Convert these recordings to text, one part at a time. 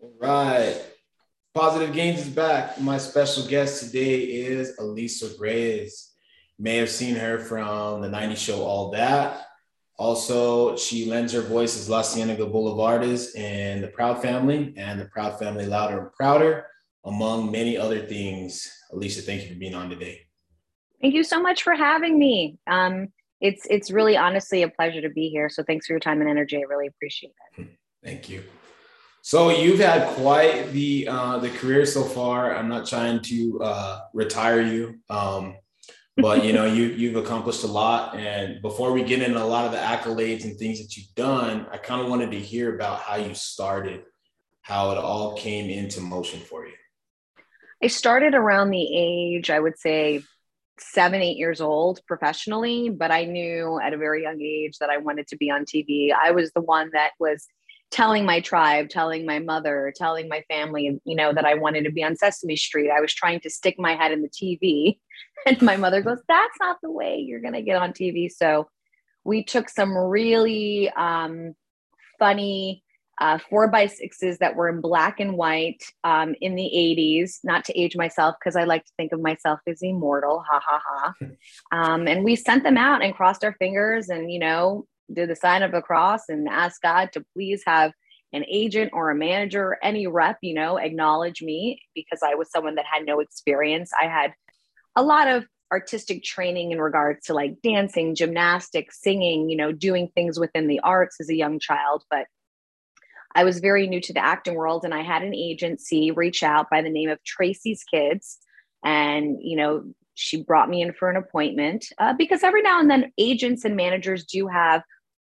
All right. Positive Gains is back. My special guest today is Alisa Reyes. You may have seen her from the 90s show All That. Also, she lends her voice as Lacienega Boulevardez in The Proud Family and The Proud Family Louder and Prouder, among many other things. Alisa, thank you for being on today. Thank you so much for having me. Um, it's it's really honestly a pleasure to be here. So thanks for your time and energy. I really appreciate it. Thank you. So you've had quite the uh, the career so far. I'm not trying to uh, retire you, um, but you know you you've accomplished a lot. And before we get into a lot of the accolades and things that you've done, I kind of wanted to hear about how you started, how it all came into motion for you. I started around the age I would say seven, eight years old professionally, but I knew at a very young age that I wanted to be on TV. I was the one that was telling my tribe, telling my mother, telling my family, you know, that I wanted to be on Sesame Street. I was trying to stick my head in the TV. And my mother goes, That's not the way you're going to get on TV. So we took some really um, funny uh, four by sixes that were in black and white um, in the 80s, not to age myself because I like to think of myself as immortal. Ha ha ha. Um, and we sent them out and crossed our fingers and, you know, did the sign of the cross and asked God to please have an agent or a manager or any rep, you know, acknowledge me because I was someone that had no experience. I had a lot of artistic training in regards to like dancing, gymnastics, singing, you know, doing things within the arts as a young child. But I was very new to the acting world and I had an agency reach out by the name of Tracy's Kids. And, you know, she brought me in for an appointment uh, because every now and then agents and managers do have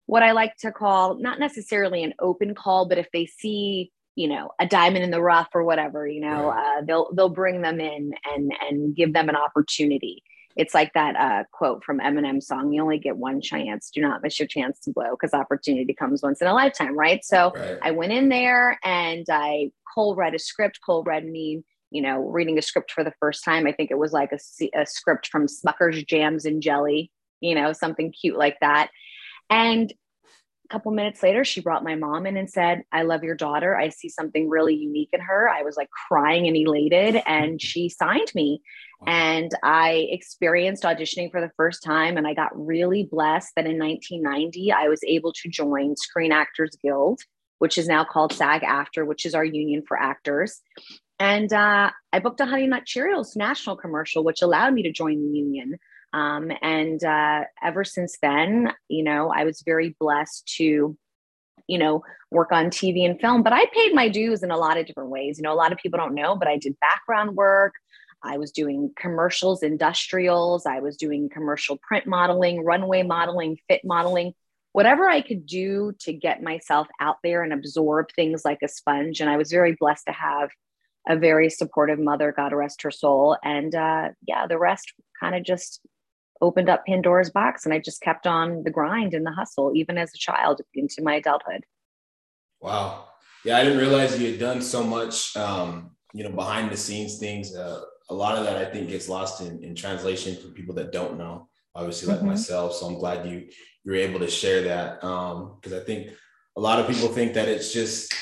what I like to call not necessarily an open call, but if they see you know a diamond in the rough or whatever, you know, uh, they'll they'll bring them in and and give them an opportunity. It's like that uh, quote from Eminem song: "You only get one chance. Do not miss your chance to blow, because opportunity comes once in a lifetime." Right. So right. I went in there and I cold read a script. Cold read mean you know reading a script for the first time. I think it was like a, a script from Smucker's Jams and Jelly. You know, something cute like that and a couple minutes later, she brought my mom in and said, I love your daughter. I see something really unique in her. I was like crying and elated, and she signed me. And I experienced auditioning for the first time, and I got really blessed that in 1990, I was able to join Screen Actors Guild, which is now called SAG-AFTRA, which is our union for actors. And uh, I booked a Honey Nut Cheerios national commercial, which allowed me to join the union. Um, and uh, ever since then, you know, I was very blessed to, you know, work on TV and film. But I paid my dues in a lot of different ways. You know, a lot of people don't know, but I did background work. I was doing commercials, industrials. I was doing commercial print modeling, runway modeling, fit modeling, whatever I could do to get myself out there and absorb things like a sponge. And I was very blessed to have a very supportive mother, God rest her soul. And uh, yeah, the rest kind of just opened up Pandora's box and I just kept on the grind and the hustle, even as a child into my adulthood. Wow. Yeah, I didn't realize you had done so much, um, you know, behind the scenes things. Uh, a lot of that I think gets lost in, in translation for people that don't know, obviously like mm-hmm. myself. So I'm glad you you're able to share that because um, I think a lot of people think that it's just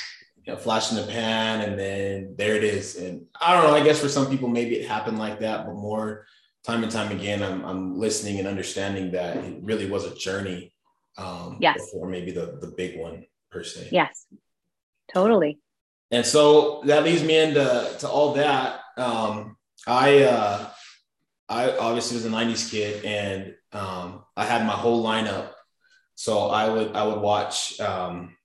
you know, flash in the pan and then there it is. And I don't know, I guess for some people, maybe it happened like that, but more time and time again, I'm, I'm listening and understanding that it really was a journey um, yes. before maybe the, the big one per se. Yes, totally. And so that leads me into to all that. Um, I uh, I obviously was a '90s kid, and um, I had my whole lineup. So I would I would watch um,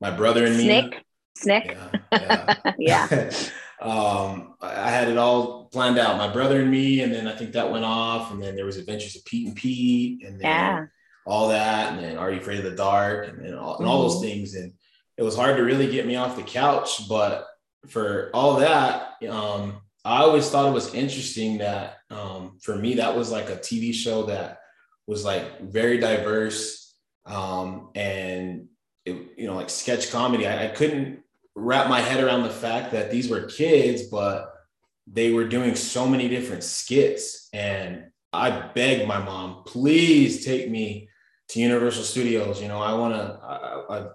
my brother and Snick. me. Snick. Yeah. yeah. yeah. um, I had it all planned out. My brother and me, and then I think that went off, and then there was Adventures of Pete and Pete, and then yeah. all that, and then Are You Afraid of the Dark, and then all, and all those mm-hmm. things. And it was hard to really get me off the couch, but for all that, um, I always thought it was interesting that um, for me that was like a TV show that was like very diverse um, and it, you know like sketch comedy. I, I couldn't wrap my head around the fact that these were kids, but they were doing so many different skits. And I begged my mom, please take me to Universal Studios. You know, I want to, I, I,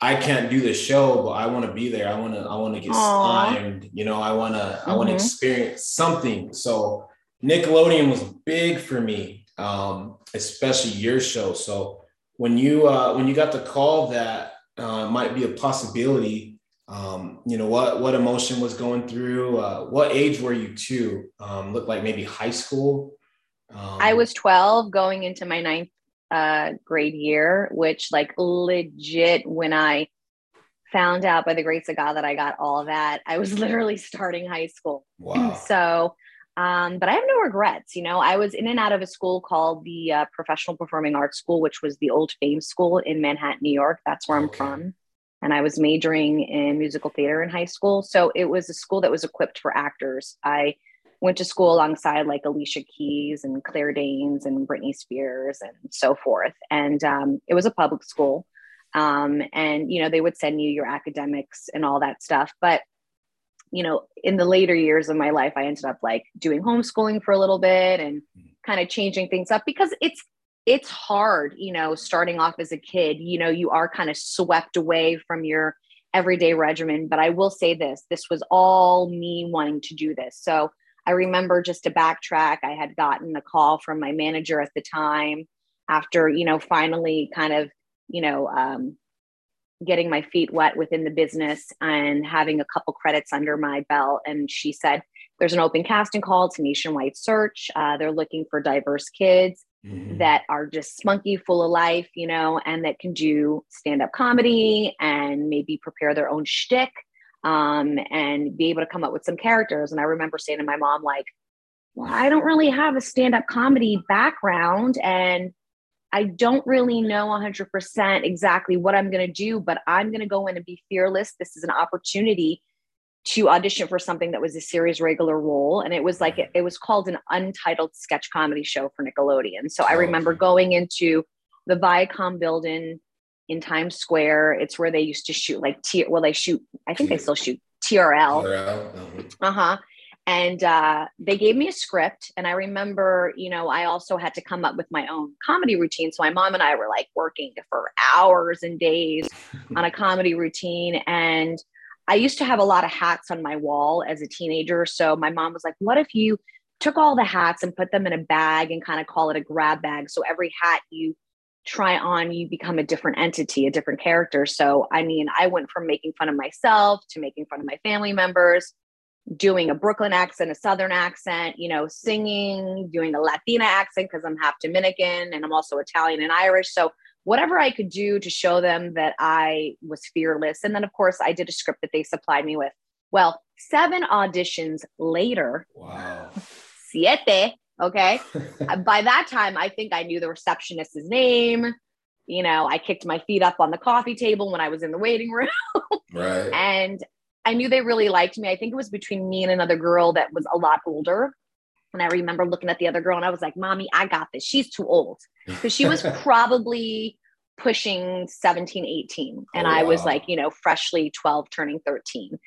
I can't do the show, but I want to be there. I want to, I want to get Aww. signed. You know, I want to, mm-hmm. I want to experience something. So Nickelodeon was big for me, um, especially your show. So when you, uh, when you got the call that uh, might be a possibility, um, you know, what, what emotion was going through, uh, what age were you too? Um, looked like maybe high school. Um, I was 12 going into my ninth uh, grade year, which like legit when I found out by the grace of God that I got all of that, I was literally starting high school. Wow. So, um, but I have no regrets. You know, I was in and out of a school called the uh, Professional Performing Arts School, which was the old Fame School in Manhattan, New York. That's where I'm from. And I was majoring in musical theater in high school. So it was a school that was equipped for actors. I went to school alongside like Alicia Keys and Claire Danes and Britney Spears and so forth. And um, it was a public school. Um, and, you know, they would send you your academics and all that stuff. But, you know, in the later years of my life, I ended up like doing homeschooling for a little bit and kind of changing things up because it's, it's hard, you know, starting off as a kid, you know, you are kind of swept away from your everyday regimen. But I will say this this was all me wanting to do this. So I remember just to backtrack, I had gotten a call from my manager at the time after, you know, finally kind of, you know, um, getting my feet wet within the business and having a couple credits under my belt. And she said, There's an open casting call. It's a nationwide search. Uh, they're looking for diverse kids mm-hmm. that are just spunky, full of life, you know, and that can do stand up comedy and maybe prepare their own shtick um, and be able to come up with some characters. And I remember saying to my mom, like, well, I don't really have a stand up comedy background and I don't really know 100% exactly what I'm going to do, but I'm going to go in and be fearless. This is an opportunity to audition for something that was a series regular role. And it was like, it, it was called an untitled sketch comedy show for Nickelodeon. So I remember going into the Viacom building in Times Square. It's where they used to shoot like T. Well, they shoot. I think they still shoot TRL. Uh-huh. uh huh. And uh, they gave me a script, and I remember, you know, I also had to come up with my own comedy routine. So my mom and I were like working for hours and days on a comedy routine, and I used to have a lot of hats on my wall as a teenager. So my mom was like, "What if you?" took all the hats and put them in a bag and kind of call it a grab bag. So every hat you try on, you become a different entity, a different character. So, I mean, I went from making fun of myself to making fun of my family members, doing a Brooklyn accent, a Southern accent, you know, singing, doing a Latina accent because I'm half Dominican and I'm also Italian and Irish. So, whatever I could do to show them that I was fearless. And then, of course, I did a script that they supplied me with. Well, seven auditions later, wow. siete, Okay. Uh, by that time, I think I knew the receptionist's name. You know, I kicked my feet up on the coffee table when I was in the waiting room. right. And I knew they really liked me. I think it was between me and another girl that was a lot older. And I remember looking at the other girl and I was like, Mommy, I got this. She's too old. Because she was probably pushing 17, 18. And oh, I was like, you know, freshly 12, turning 13.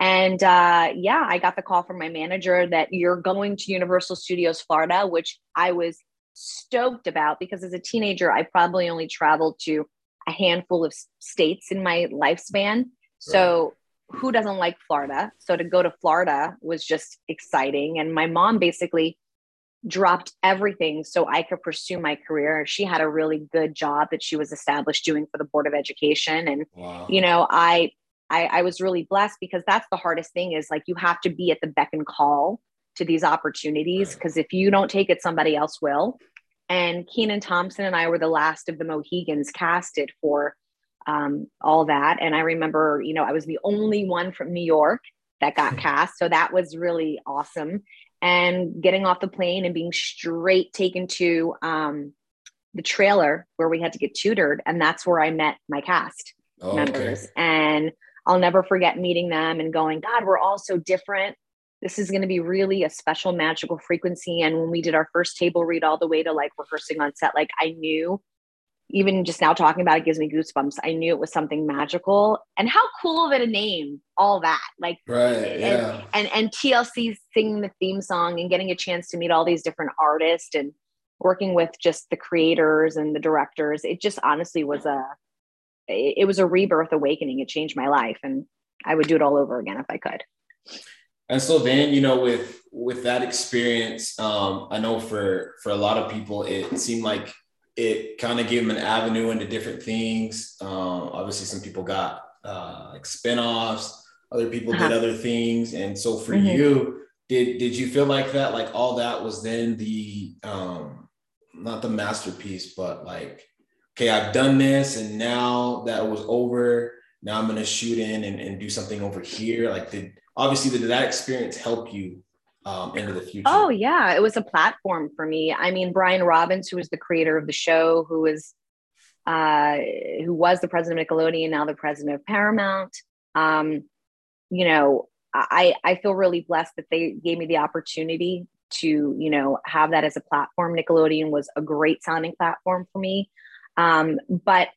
And uh, yeah, I got the call from my manager that you're going to Universal Studios Florida, which I was stoked about because as a teenager, I probably only traveled to a handful of states in my lifespan. So who doesn't like Florida? So to go to Florida was just exciting. And my mom basically dropped everything so I could pursue my career. She had a really good job that she was established doing for the Board of Education. And, wow. you know, I I, I was really blessed because that's the hardest thing is like you have to be at the beck and call to these opportunities because if you don't take it, somebody else will. And Kenan Thompson and I were the last of the Mohegans casted for um, all that. And I remember, you know, I was the only one from New York that got cast. So that was really awesome. And getting off the plane and being straight taken to um, the trailer where we had to get tutored. And that's where I met my cast oh, members. Okay. And I'll never forget meeting them and going, God, we're all so different. This is going to be really a special magical frequency. And when we did our first table read all the way to like rehearsing on set, like I knew, even just now talking about it gives me goosebumps. I knew it was something magical. And how cool of it a name, all that. Like right, yeah. and, and and TLC singing the theme song and getting a chance to meet all these different artists and working with just the creators and the directors. It just honestly was a it, it was a rebirth awakening. It changed my life, and I would do it all over again if I could. And so then, you know, with with that experience, um, I know for for a lot of people, it seemed like it kind of gave them an avenue into different things. Um, obviously, some people got uh, like spinoffs, other people uh-huh. did other things, and so for mm-hmm. you, did did you feel like that? Like all that was then the um, not the masterpiece, but like, okay, I've done this, and now that was over. Now I'm gonna shoot in and, and do something over here. Like, did obviously did that experience help you um, into the future? Oh yeah, it was a platform for me. I mean, Brian Robbins, who was the creator of the show, who was uh, who was the president of Nickelodeon, now the president of Paramount. Um, you know, I I feel really blessed that they gave me the opportunity to you know have that as a platform. Nickelodeon was a great sounding platform for me, um, but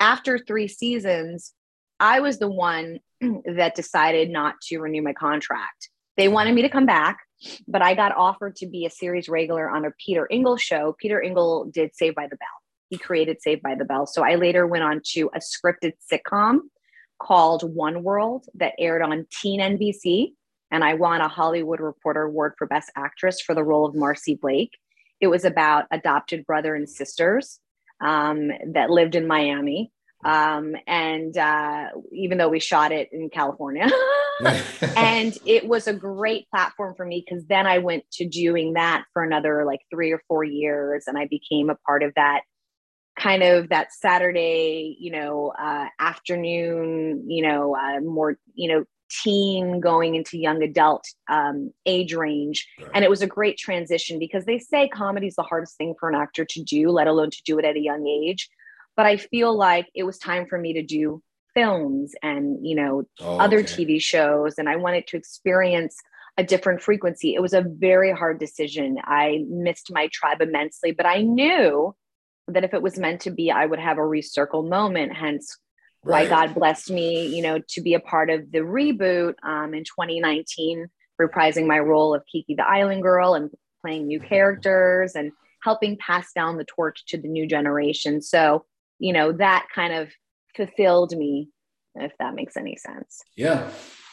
after three seasons, I was the one that decided not to renew my contract. They wanted me to come back, but I got offered to be a series regular on a Peter Engel show. Peter Engel did Saved by the Bell. He created Saved by the Bell. So I later went on to a scripted sitcom called One World that aired on Teen NBC. And I won a Hollywood Reporter Award for Best Actress for the role of Marcy Blake. It was about adopted brother and sisters um, that lived in Miami um, and uh, even though we shot it in California, and it was a great platform for me because then I went to doing that for another like three or four years, and I became a part of that kind of that Saturday, you know, uh, afternoon, you know, uh, more, you know, teen going into young adult um, age range. Right. And it was a great transition because they say comedy is the hardest thing for an actor to do, let alone to do it at a young age but I feel like it was time for me to do films and you know oh, other okay. TV shows and I wanted to experience a different frequency. It was a very hard decision. I missed my tribe immensely, but I knew that if it was meant to be, I would have a recircle moment. Hence, right. why God blessed me, you know, to be a part of the reboot um, in 2019, reprising my role of Kiki the Island Girl and playing new characters and helping pass down the torch to the new generation. So you know, that kind of fulfilled me, if that makes any sense. Yeah.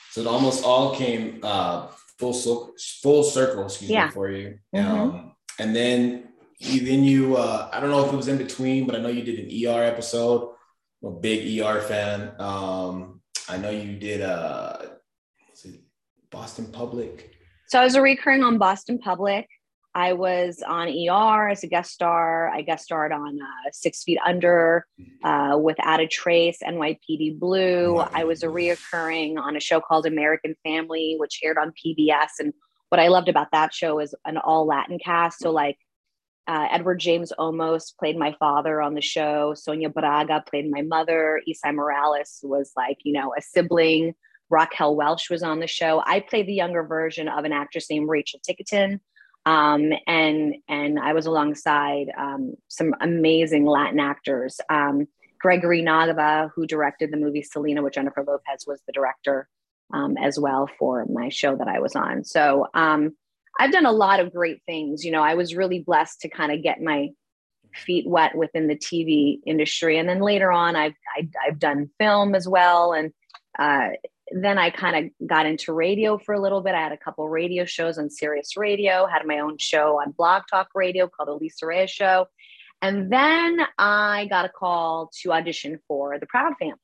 So it almost all came uh, full circle, full circle, excuse yeah. me, for you. Mm-hmm. Um, and then you, then you, uh, I don't know if it was in between, but I know you did an ER episode. I'm a big ER fan. Um, I know you did uh, Boston Public. So I was a recurring on Boston Public. I was on ER as a guest star. I guest starred on uh, Six Feet Under uh, Without a Trace, NYPD Blue. I was a reoccurring on a show called American Family, which aired on PBS. And what I loved about that show is an all Latin cast. So, like, uh, Edward James Olmos played my father on the show. Sonia Braga played my mother. Esai Morales was like, you know, a sibling. Raquel Welch was on the show. I played the younger version of an actress named Rachel Ticotin um, and and I was alongside um, some amazing Latin actors. Um, Gregory Nava, who directed the movie Selena with Jennifer Lopez, was the director um, as well for my show that I was on. So um, I've done a lot of great things. You know, I was really blessed to kind of get my feet wet within the TV industry, and then later on, I've I, have i have done film as well, and uh, then I kind of got into radio for a little bit. I had a couple radio shows on Sirius Radio, had my own show on Blog Talk Radio called the Lisa Reyes Show. And then I got a call to audition for The Proud Family,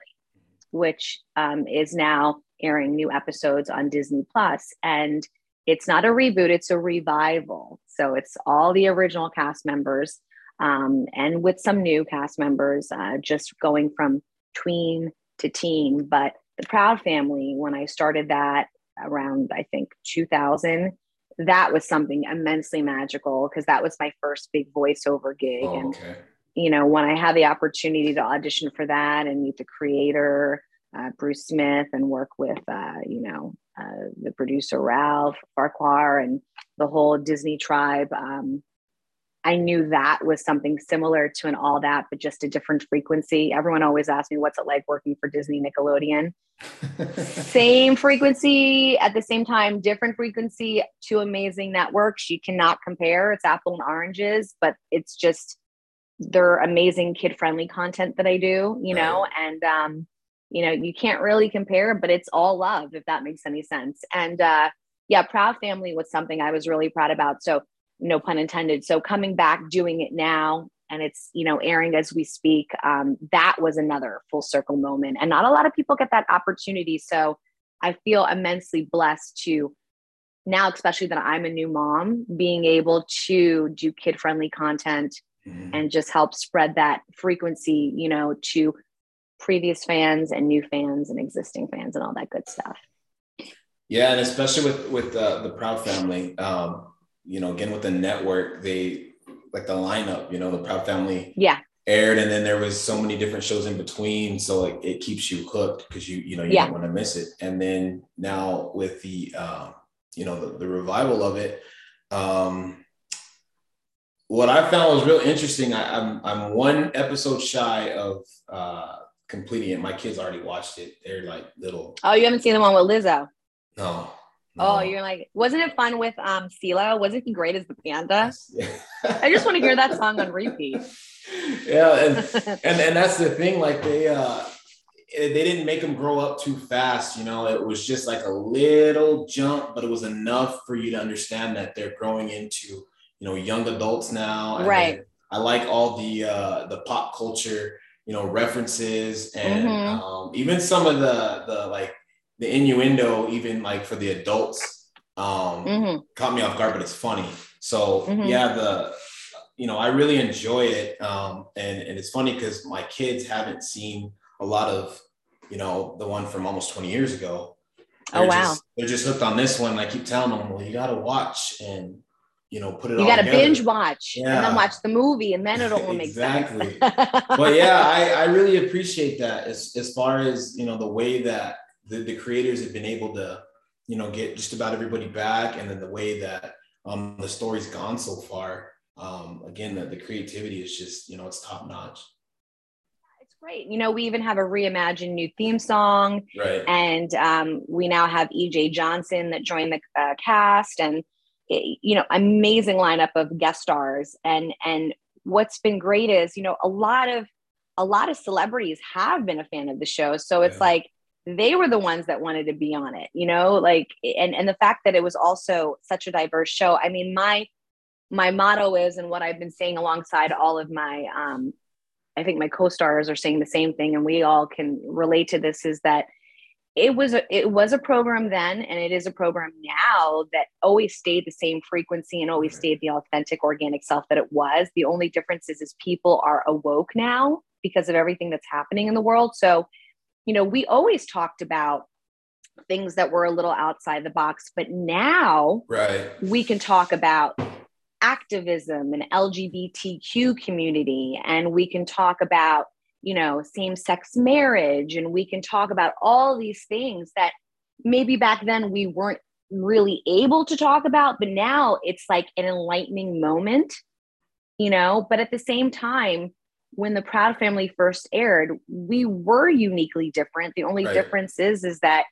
which um, is now airing new episodes on Disney Plus. And it's not a reboot, it's a revival. So it's all the original cast members um, and with some new cast members, uh, just going from tween to teen. But the Proud Family, when I started that around, I think 2000, that was something immensely magical because that was my first big voiceover gig. Oh, and, okay. you know, when I had the opportunity to audition for that and meet the creator, uh, Bruce Smith, and work with, uh, you know, uh, the producer Ralph Farquhar and the whole Disney tribe, um, I knew that was something similar to an all that, but just a different frequency. Everyone always asks me, what's it like working for Disney Nickelodeon? same frequency at the same time, different frequency, two amazing networks. You cannot compare. It's apple and oranges, but it's just they're amazing kid friendly content that I do, you know, right. and um, you know, you can't really compare, but it's all love if that makes any sense. And uh, yeah, Proud Family was something I was really proud about. So no pun intended. So coming back, doing it now, and it's you know airing as we speak. Um, that was another full circle moment, and not a lot of people get that opportunity. So I feel immensely blessed to now, especially that I'm a new mom, being able to do kid friendly content mm-hmm. and just help spread that frequency, you know, to previous fans and new fans and existing fans and all that good stuff. Yeah, and especially with with uh, the Proud Family, um, you know, again with the network, they like the lineup, you know, the Proud Family. Yeah. Aired and then there was so many different shows in between, so like it keeps you hooked because you you know you yeah. don't want to miss it. And then now with the uh, you know the, the revival of it, um, what I found was real interesting. I, am I'm, I'm one episode shy of uh, completing it. My kids already watched it. They're like little. Oh, you haven't seen the one with Lizzo? No. Oh, you're like, wasn't it fun with um CeeLo? Wasn't he great as the panda? I just want to hear that song on repeat. Yeah, and, and and that's the thing. Like they uh they didn't make him grow up too fast. You know, it was just like a little jump, but it was enough for you to understand that they're growing into you know young adults now. right. I like all the uh the pop culture you know references and mm-hmm. um, even some of the the like the innuendo, even like for the adults, um, mm-hmm. caught me off guard, but it's funny. So mm-hmm. yeah, the you know I really enjoy it, um, and and it's funny because my kids haven't seen a lot of you know the one from almost 20 years ago. Oh, they're oh wow! Just, they're just hooked on this one. I keep telling them, well, you got to watch and you know put it. You got to binge watch yeah. and then watch the movie, and then it'll make exactly. sense. Exactly. but yeah, I I really appreciate that as as far as you know the way that the, the creators have been able to, you know, get just about everybody back. And then the way that um, the story's gone so far, um, again, the, the creativity is just, you know, it's top notch. It's great. You know, we even have a reimagined new theme song. Right. And um, we now have EJ Johnson that joined the uh, cast and, you know, amazing lineup of guest stars. And, and what's been great is, you know, a lot of, a lot of celebrities have been a fan of the show. So it's yeah. like, they were the ones that wanted to be on it you know like and and the fact that it was also such a diverse show i mean my my motto is and what i've been saying alongside all of my um i think my co-stars are saying the same thing and we all can relate to this is that it was a, it was a program then and it is a program now that always stayed the same frequency and always stayed the authentic organic self that it was. The only difference is is people are awoke now because of everything that's happening in the world. So you know, we always talked about things that were a little outside the box, but now right. we can talk about activism and LGBTQ community, and we can talk about, you know, same sex marriage, and we can talk about all these things that maybe back then we weren't really able to talk about, but now it's like an enlightening moment, you know, but at the same time, when the Proud Family first aired, we were uniquely different. The only right. difference is is that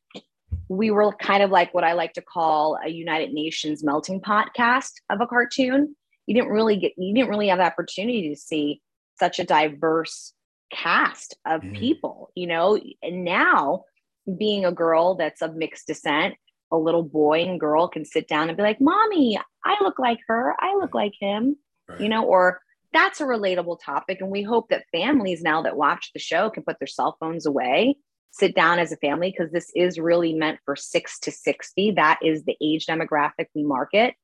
we were kind of like what I like to call a United Nations melting pot cast of a cartoon. You didn't really get you didn't really have the opportunity to see such a diverse cast of mm. people, you know. And now being a girl that's of mixed descent, a little boy and girl can sit down and be like, Mommy, I look like her, I look like him, right. you know, or that's a relatable topic. And we hope that families now that watch the show can put their cell phones away, sit down as a family, because this is really meant for six to 60. That is the age demographic we market.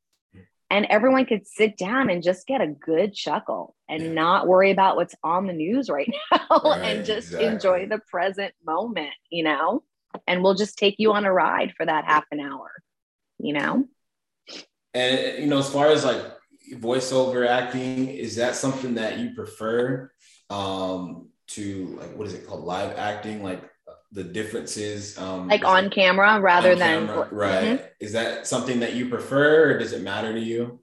And everyone could sit down and just get a good chuckle and yeah. not worry about what's on the news right now right, and just exactly. enjoy the present moment, you know? And we'll just take you on a ride for that half an hour, you know? And, you know, as far as like voiceover acting is that something that you prefer um to like what is it called? Live acting like the differences um like on camera rather on than camera, right. mm-hmm. is that something that you prefer or does it matter to you?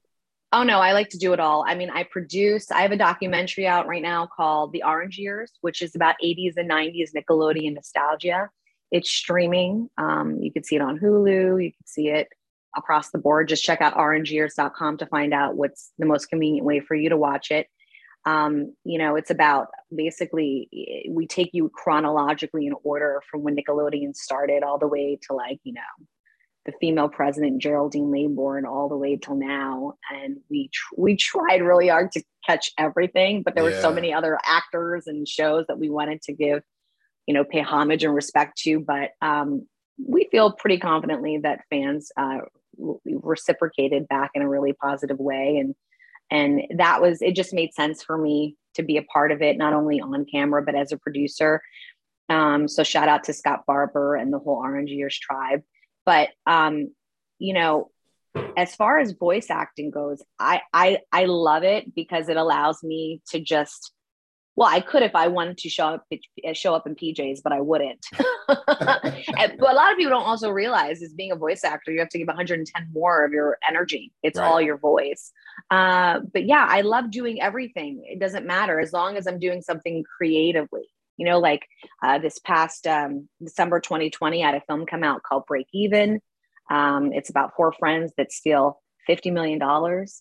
Oh no i like to do it all. I mean i produce i have a documentary out right now called the orange years which is about 80s and 90s nickelodeon nostalgia. It's streaming. Um, you can see it on hulu you can see it across the board. Just check out orangeyears.com to find out what's the most convenient way for you to watch it. um, you know, it's about basically we take you chronologically in order from when Nickelodeon started all the way to like, you know, the female president Geraldine Laybourne all the way till now, and we tr- we tried really hard to catch everything, but there yeah. were so many other actors and shows that we wanted to give, you know, pay homage and respect to. But um, we feel pretty confidently that fans uh, reciprocated back in a really positive way, and and that was it. Just made sense for me to be a part of it, not only on camera but as a producer. Um, so shout out to Scott Barber and the whole Orange Years tribe. But um, you know, as far as voice acting goes, I I I love it because it allows me to just well, I could if I wanted to show up show up in PJs, but I wouldn't. but a lot of people don't also realize is being a voice actor, you have to give 110 more of your energy. It's right. all your voice. Uh, but yeah, I love doing everything. It doesn't matter as long as I'm doing something creatively. You know, like uh, this past um, December 2020, I had a film come out called Break Even. Um, it's about four friends that steal $50 million,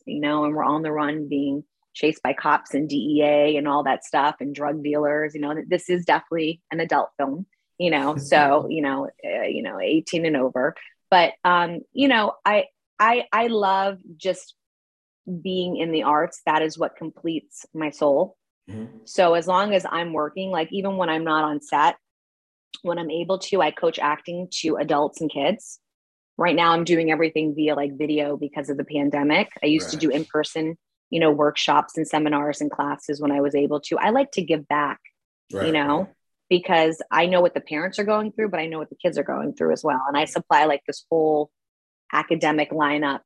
you know, and we're on the run being chased by cops and DEA and all that stuff and drug dealers. You know, this is definitely an adult film, you know, so, you know, uh, you know, 18 and over. But, um, you know, I, I, I love just being in the arts. That is what completes my soul. Mm-hmm. So as long as I'm working, like even when I'm not on set, when I'm able to, I coach acting to adults and kids. Right now, I'm doing everything via like video because of the pandemic. I used right. to do in person, you know, workshops and seminars and classes when I was able to. I like to give back, right. you know, because I know what the parents are going through, but I know what the kids are going through as well. And I supply like this whole academic lineup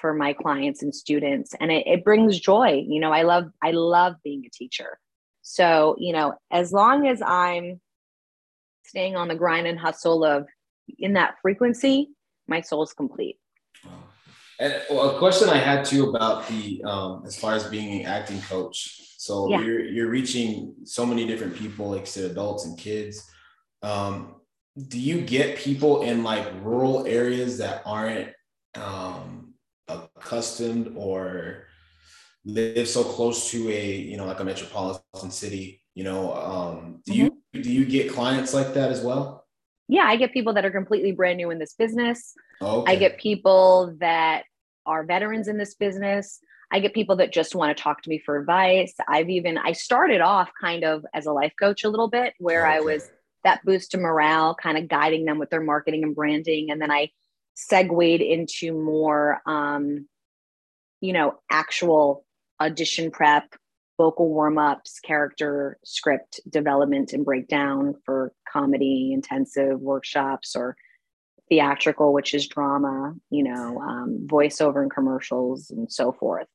for my clients and students and it, it brings joy you know i love i love being a teacher so you know as long as i'm staying on the grind and hustle of in that frequency my soul's complete and a question I had too about the um, as far as being an acting coach. So yeah. you're you're reaching so many different people, like said, adults and kids. Um, do you get people in like rural areas that aren't um, accustomed or live so close to a you know like a metropolitan city you know um, do mm-hmm. you do you get clients like that as well yeah i get people that are completely brand new in this business okay. i get people that are veterans in this business i get people that just want to talk to me for advice i've even i started off kind of as a life coach a little bit where okay. i was that boost to morale kind of guiding them with their marketing and branding and then i segued into more um, you know actual audition prep vocal warm-ups character script development and breakdown for comedy intensive workshops or theatrical which is drama you know um, voiceover and commercials and so forth.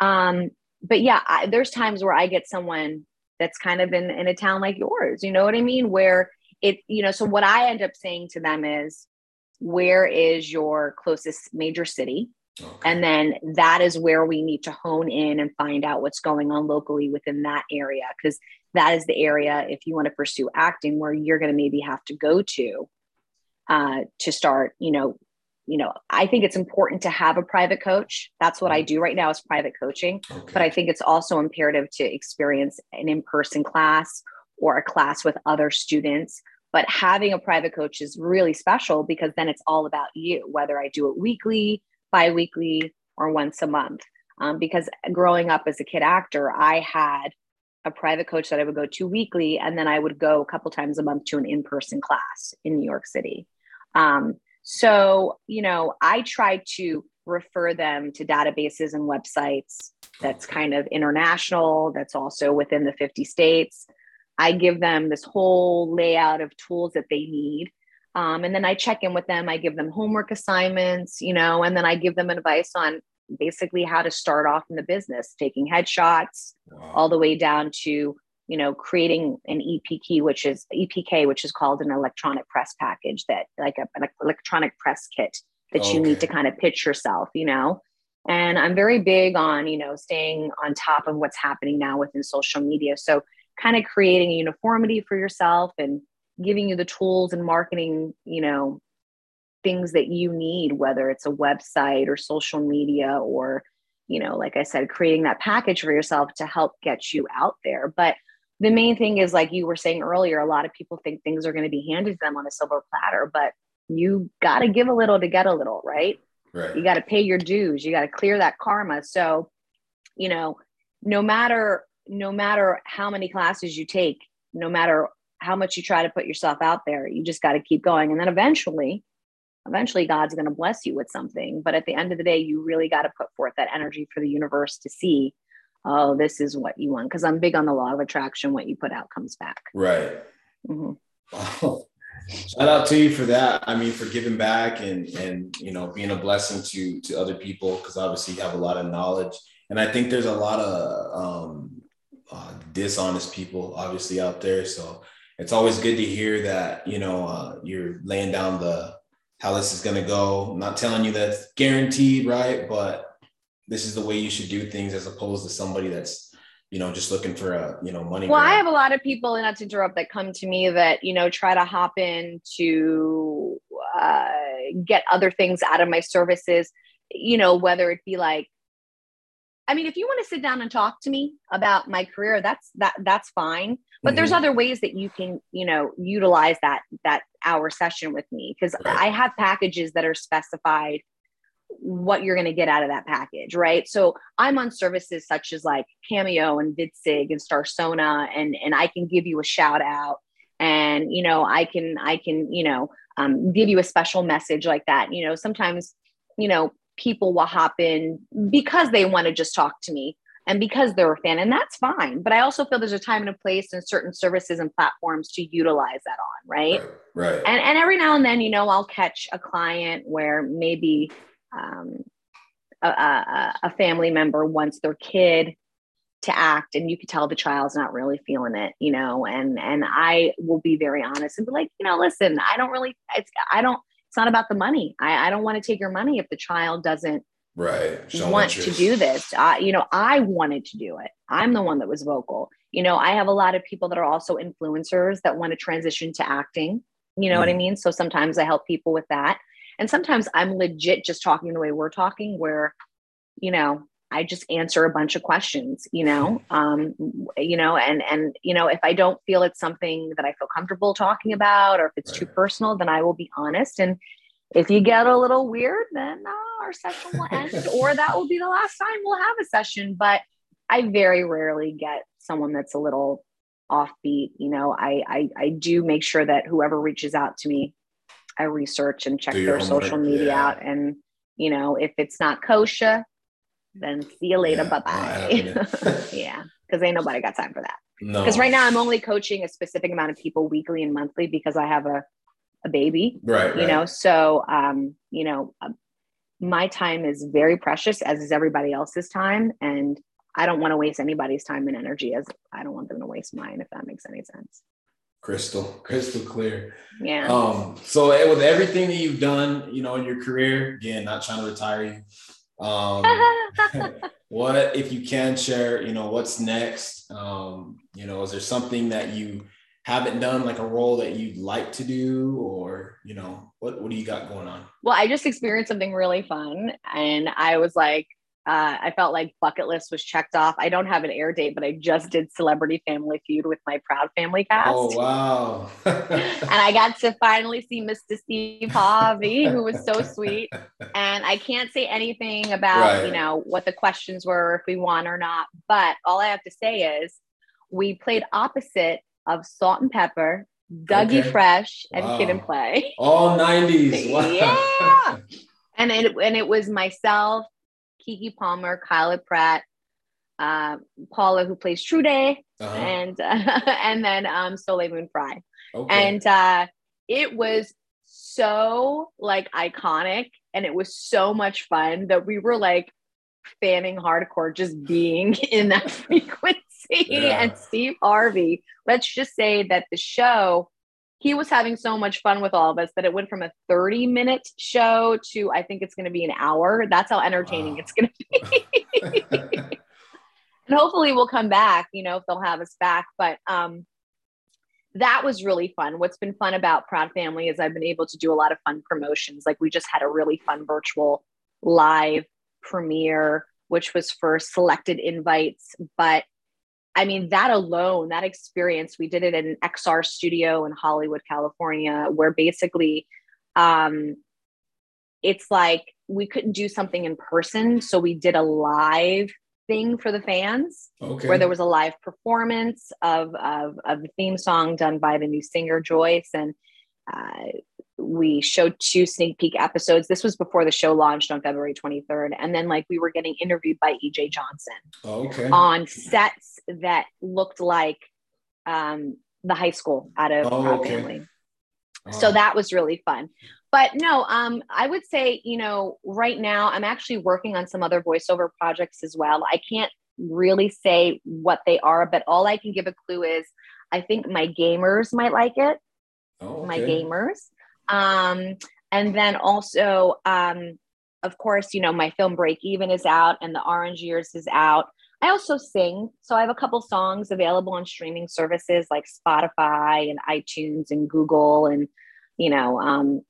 Um, but yeah I, there's times where i get someone that's kind of in, in a town like yours you know what i mean? Where it you know so what i end up saying to them is where is your closest major city? Okay. and then that is where we need to hone in and find out what's going on locally within that area because that is the area if you want to pursue acting where you're going to maybe have to go to uh, to start you know you know i think it's important to have a private coach that's what i mm-hmm. do right now is private coaching okay. but i think it's also imperative to experience an in-person class or a class with other students but having a private coach is really special because then it's all about you, whether I do it weekly, bi weekly, or once a month. Um, because growing up as a kid actor, I had a private coach that I would go to weekly, and then I would go a couple times a month to an in person class in New York City. Um, so, you know, I try to refer them to databases and websites that's kind of international, that's also within the 50 states. I give them this whole layout of tools that they need. Um, and then I check in with them. I give them homework assignments, you know, and then I give them advice on basically how to start off in the business, taking headshots wow. all the way down to, you know, creating an EPK, which is EPK, which is called an electronic press package that like a, an electronic press kit that okay. you need to kind of pitch yourself, you know. And I'm very big on, you know, staying on top of what's happening now within social media. So kind of creating a uniformity for yourself and giving you the tools and marketing, you know, things that you need, whether it's a website or social media or, you know, like I said, creating that package for yourself to help get you out there. But the main thing is, like you were saying earlier, a lot of people think things are going to be handed to them on a silver platter, but you got to give a little to get a little, right? Right. You got to pay your dues. You got to clear that karma. So, you know, no matter no matter how many classes you take, no matter how much you try to put yourself out there, you just got to keep going. And then eventually, eventually God's going to bless you with something. But at the end of the day, you really got to put forth that energy for the universe to see, oh, this is what you want. Because I'm big on the law of attraction. What you put out comes back. Right. Mm-hmm. Shout out to you for that. I mean, for giving back and and you know being a blessing to to other people because obviously you have a lot of knowledge, and I think there's a lot of um, uh, dishonest people obviously out there. So it's always good to hear that you know uh, you're laying down the how this is going to go. I'm not telling you that's guaranteed, right? But this is the way you should do things as opposed to somebody that's, you know, just looking for a, you know, money. Well, grant. I have a lot of people, not to interrupt, that come to me that, you know, try to hop in to uh, get other things out of my services, you know, whether it be like, I mean, if you want to sit down and talk to me about my career, that's that that's fine. But mm-hmm. there's other ways that you can, you know, utilize that that hour session with me because right. I have packages that are specified what you're going to get out of that package, right? So I'm on services such as like Cameo and VidSig and Starsona, and and I can give you a shout out, and you know I can I can you know um, give you a special message like that. You know sometimes you know people will hop in because they want to just talk to me and because they're a fan, and that's fine. But I also feel there's a time and a place and certain services and platforms to utilize that on, right? Right. right. And and every now and then, you know, I'll catch a client where maybe um, a, a, a family member wants their kid to act and you could tell the child's not really feeling it you know and and i will be very honest and be like you know listen i don't really it's i don't it's not about the money. I, I don't want to take your money if the child doesn't right. Want to do this. I, you know i wanted to do it. I'm the one that was vocal. You know i have a lot of people that are also influencers that want to transition to acting you know mm. what i mm. mean? So sometimes i help people with that and sometimes i'm legit just talking the way we're talking where you know i just answer a bunch of questions you know um you know and and you know if i don't feel it's something that i feel comfortable talking about or if it's right. too personal then i will be honest and if you get a little weird, then uh, our session will end, or that will be the last time we'll have a session. But I very rarely get someone that's a little offbeat. You know, I I, I do make sure that whoever reaches out to me, I research and check their social media yeah. out, and you know, if it's not kosher, then see you later. Yeah, bye bye. yeah, because ain't nobody got time for that. Because no. right now I'm only coaching a specific amount of people weekly and monthly because I have a a baby right you right. know so um you know um, my time is very precious as is everybody else's time and i don't want to waste anybody's time and energy as i don't want them to waste mine if that makes any sense crystal crystal clear. Yeah. Um so with everything that you've done you know in your career again not trying to retire you. Um what if you can share you know what's next? Um you know is there something that you haven't done like a role that you'd like to do or you know what what do you got going on? Well i just experienced something really fun and i was like uh, I felt like bucket list was checked off. I don't have an air date, but I just did Celebrity Family Feud with my Proud Family cast. Oh wow! and I got to finally see Mr. Steve Harvey, who was so sweet. And I can't say anything about right. you know what the questions were, if we won or not. But all I have to say is we played opposite of Salt-N-Pepa, Dougie okay. Fresh, and wow. Kid and Play. All 90s. Wow. Yeah. and it and it was myself, Keke Palmer, Kyla Pratt, uh, Paula who plays Trudy, uh-huh. and uh, and then um, Soleil Moon Frye. Okay. And uh, it was so like iconic and it was so much fun that we were like fanning hardcore just being in that frequency yeah. and Steve Harvey. Let's just say that the show, he was having so much fun with all of us that it went from a 30 minute show to I think it's going to be an hour. That's how entertaining wow. it's going to be. and hopefully we'll come back, you know, if they'll have us back. But um, that was really fun. What's been fun about Proud Family is I've been able to do a lot of fun promotions. Like we just had a really fun virtual live premiere which was for selected invites. But I mean, that alone, that experience, we did it in an XR studio in Hollywood, California, where basically um, it's like we couldn't do something in person. So we did a live thing for the fans okay. where there was a live performance of, of, of the theme song done by the new singer Joyce. And uh, we showed two sneak peek episodes. This was before the show launched on February 23rd. And then like we were getting interviewed by EJ Johnson okay. on sets that looked like um, the high school out of oh, okay. family. So that was really fun. But no, um, I would say, you know, right now I'm actually working on some other voiceover projects as well. I can't really say what they are, but all I can give a clue is I think my gamers might like it. Oh, okay. My gamers. Um, and then also, um, of course, you know, my film Break Even is out and the Orange Years is out. I also sing. So I have a couple songs available on streaming services like Spotify and iTunes and Google and, you know, um,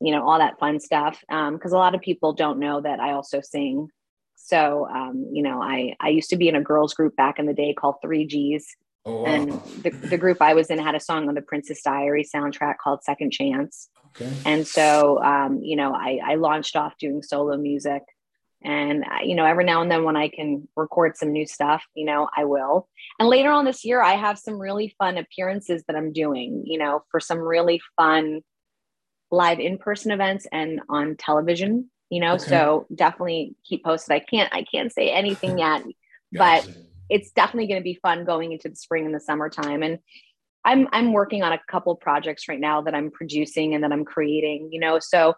you know, all that fun stuff. Um, cause a lot of people don't know that I also sing. So, um, you know, I, I used to be in a girls group back in the day called three G's. Oh, wow. And the, the group I was in had a song on the Princess Diary soundtrack called Second Chance. Okay. And so, um, you know, I, I launched off doing solo music. And, uh, you know, every now and then when I can record some new stuff, you know, I will. And later on this year, I have some really fun appearances that I'm doing, you know, for some really fun live in person events and on television, you know, okay. so definitely keep posted. I can't, I can't say anything yet, but it's definitely going to be fun going into the spring and the summertime. And I'm I'm working on a couple projects right now that I'm producing and that I'm creating, you know. So,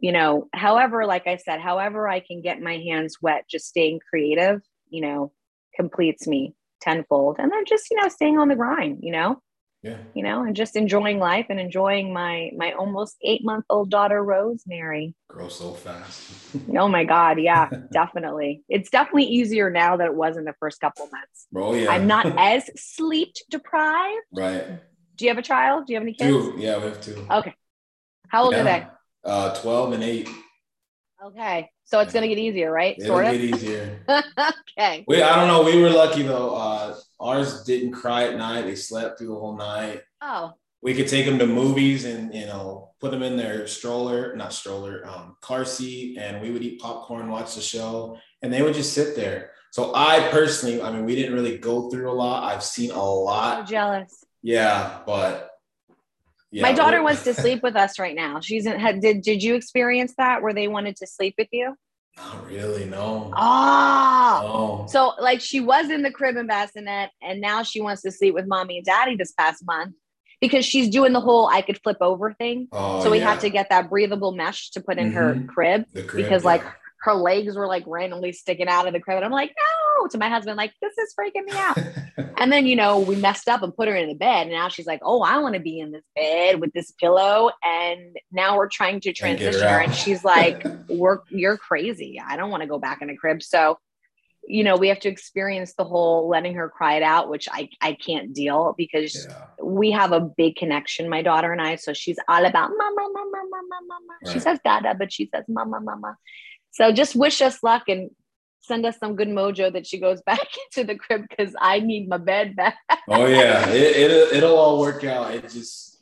you know, however, like I said, however I can get my hands wet, just staying creative, you know, completes me tenfold. And then just, you know, staying on the grind, you know? Yeah. You know and just enjoying life and enjoying my my almost eight month old daughter rosemary. Grow so fast. Oh my god yeah definitely. It's definitely easier now than it was in the first couple months. Oh yeah. I'm not as sleep deprived right. Do you have a child? Do you have any kids? Two. Yeah we have two. Okay. How old yeah. are they uh 12 and 8 okay so it's yeah. gonna get easier, right? It'll sort of? get easier. okay. We I don't know. We were lucky though. Uh, ours didn't cry at night. They slept through the whole night. Oh. We could take them to movies and you know put them in their stroller, not stroller, um, car seat, and we would eat popcorn, watch the show, and they would just sit there. So I personally, I mean, we didn't really go through a lot. I've seen a lot. So jealous. Yeah, but yeah, my daughter wants to sleep with us right now. She's in, had, did did you experience that where they wanted to sleep with you? Not really, no. Ah, oh. so like she was in the crib and bassinet, and now she wants to sleep with mommy and daddy this past month because she's doing the whole I could flip over thing. Oh, so we yeah. had to get that breathable mesh to put in mm-hmm. her crib, crib, because yeah. like her legs were like randomly sticking out of the crib. And I'm like, no, to my husband, like, this is freaking me out. and then, you know, we messed up and put her in the bed. And now she's like, oh, I want to be in this bed with this pillow. And now we're trying to transition her. And she's like, we're, you're crazy. I don't want to go back in a crib. So, you know, we have to experience the whole letting her cry it out, which I, I can't deal because yeah. we have a big connection, my daughter and I. So she's all about mama, mama, mama, mama. Right. She says dada, but she says mama, mama. So just wish us luck and send us some good mojo that she goes back into the crib because I need my bed back. oh yeah, it, it'll it'll all work out. It just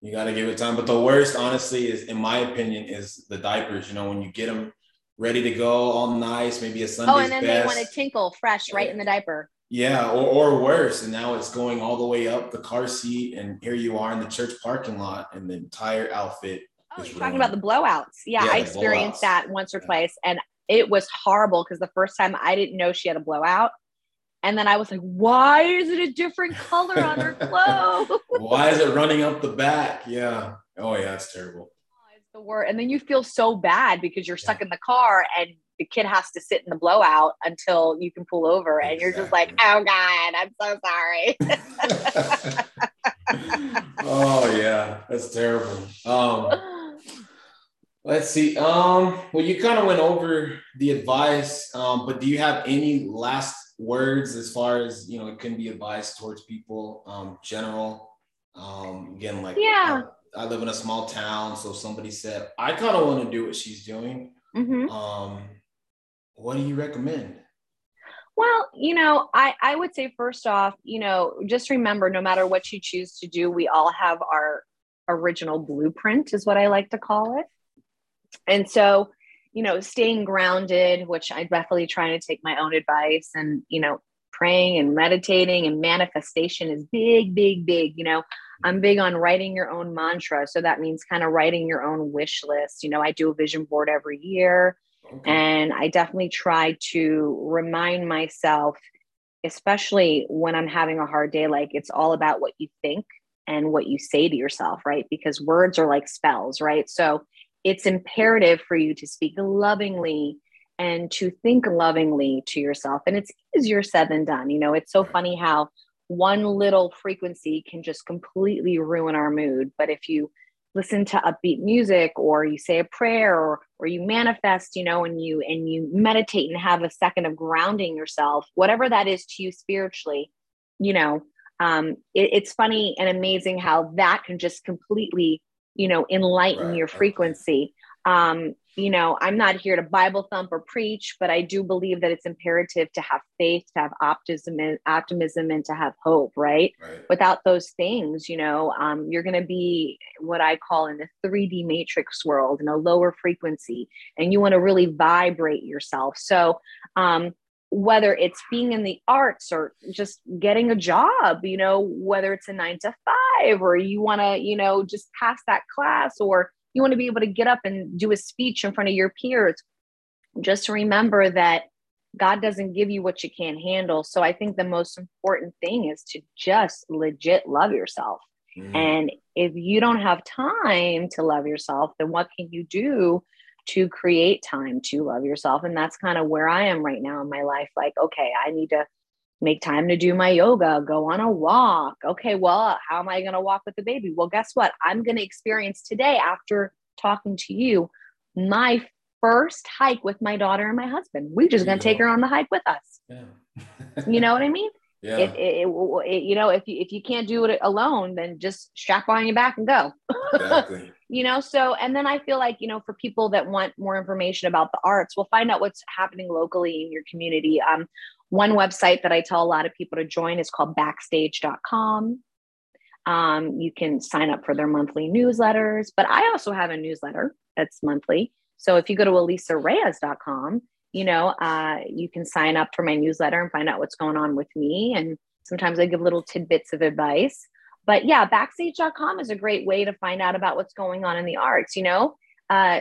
you got to give it time. But the worst, honestly, is in my opinion, is the diapers. You know, when you get them ready to go, all nice, maybe a Sunday. Oh, and then best. they want to tinkle fresh right in the diaper. Yeah, or, or worse. And now it's going all the way up the car seat, and here you are in the church parking lot, and the entire outfit Oh, you're talking about the blowouts. Yeah, yeah I experienced blowouts. that once or twice, and it was horrible because the first time I didn't know she had a blowout. And then I was like, why is it a different color on her clothes? why is it running up the back? Yeah. Oh, yeah, it's terrible. Oh, it's the word. And then you feel so bad because you're stuck yeah. in the car and the kid has to sit in the blowout until you can pull over. And exactly. you're just like, oh, God, I'm so sorry. oh, yeah, that's terrible. Um, Let's see. Um, well, you kind of went over the advice, um, but do you have any last words as far as you know? It can be advice towards people, um, general. Um, again, like yeah, I, I live in a small town, so somebody said I kind of want to do what she's doing. Mm-hmm. Um, what do you recommend? Well, you know, I, I would say first off, you know, just remember no matter what you choose to do, we all have our original blueprint, is what I like to call it. And so, you know, staying grounded, which I definitely try to take my own advice and, you know, praying and meditating and manifestation is big, big, big. You know, I'm big on writing your own mantra. So that means kind of writing your own wish list. You know, I do a vision board every year. Okay. And I definitely try to remind myself, especially when I'm having a hard day, like it's all about what you think and what you say to yourself, right? Because words are like spells, right? So it's imperative for you to speak lovingly and to think lovingly to yourself. And it's easier said than done. You know, it's so funny how one little frequency can just completely ruin our mood. But if you listen to upbeat music or you say a prayer or or you manifest you know and you and you meditate and have a second of grounding yourself whatever that is to you spiritually you know um it, it's funny and amazing how that can just completely you know enlighten right. your frequency um you know, I'm not here to Bible thump or preach, but I do believe that it's imperative to have faith, to have optimism, and optimism, and to have hope. Right. right. Without those things, you know, um, you're going to be what I call in the 3D matrix world in a lower frequency, and you want to really vibrate yourself. So, um, whether it's being in the arts or just getting a job, you know, whether it's a nine to five or you want to, you know, just pass that class or you want to be able to get up and do a speech in front of your peers. Just remember that God doesn't give you what you can't handle. So I think the most important thing is to just legit love yourself. Mm. And if you don't have time to love yourself, then what can you do to create time to love yourself? And that's kind of where I am right now in my life. Like, okay, I need to make time to do my yoga, go on a walk. Okay, well, how am I going to walk with the baby? Well, guess what? I'm going to experience today after talking to you my first hike with my daughter and my husband. We're just going to take her on the hike with us. Yeah. you know what I mean? Yeah. It, it, it, you know, if you if you can't do it alone, then just strap on your back and go. Exactly. you know, so and then I feel like you know, for people that want more information about the arts, we'll find out what's happening locally in your community. Um, one website that I tell a lot of people to join is called backstage.com. Um, you can sign up for their monthly newsletters, but I also have a newsletter that's monthly. So if you go to alisareyes.com, you know, uh, you can sign up for my newsletter and find out what's going on with me. And sometimes I give little tidbits of advice. But yeah, backstage.com is a great way to find out about what's going on in the arts. You know, uh,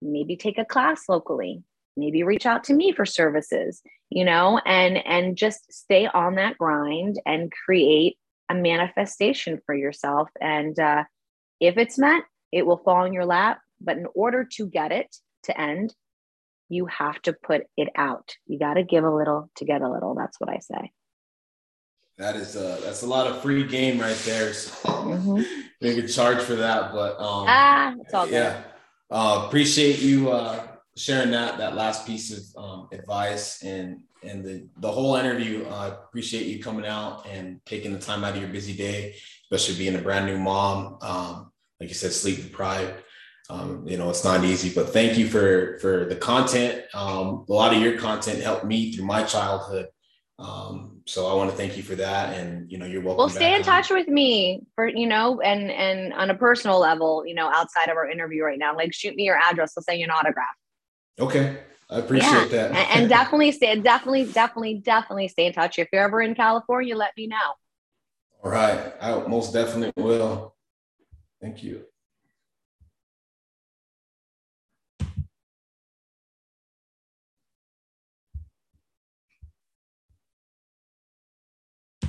maybe take a class locally, maybe reach out to me for services you know and and just stay on that grind and create a manifestation for yourself and uh, if it's meant it will fall in your lap but in order to get it to end you have to put it out you got to give a little to get a little that's what i say that is uh that's a lot of free game right there so mm-hmm. maybe charge for that but um ah it's all good. yeah uh appreciate you uh sharing that that last piece of um, advice and and the the whole interview. I uh, appreciate you coming out and taking the time out of your busy day, especially being a brand new mom. Um, like you said, sleep deprived. Um, you know, it's not easy, but thank you for for the content. Um, a lot of your content helped me through my childhood. Um, so I want to thank you for that. And you know, you're welcome. Well, stay in touch with me for you know, and and on a personal level, you know, outside of our interview right now, like shoot me your address. I'll send you an autograph. Okay. I appreciate yeah. that. and, and definitely stay, definitely, definitely, definitely stay in touch. If you're ever in California, let me know. All right. I most definitely will. Thank you.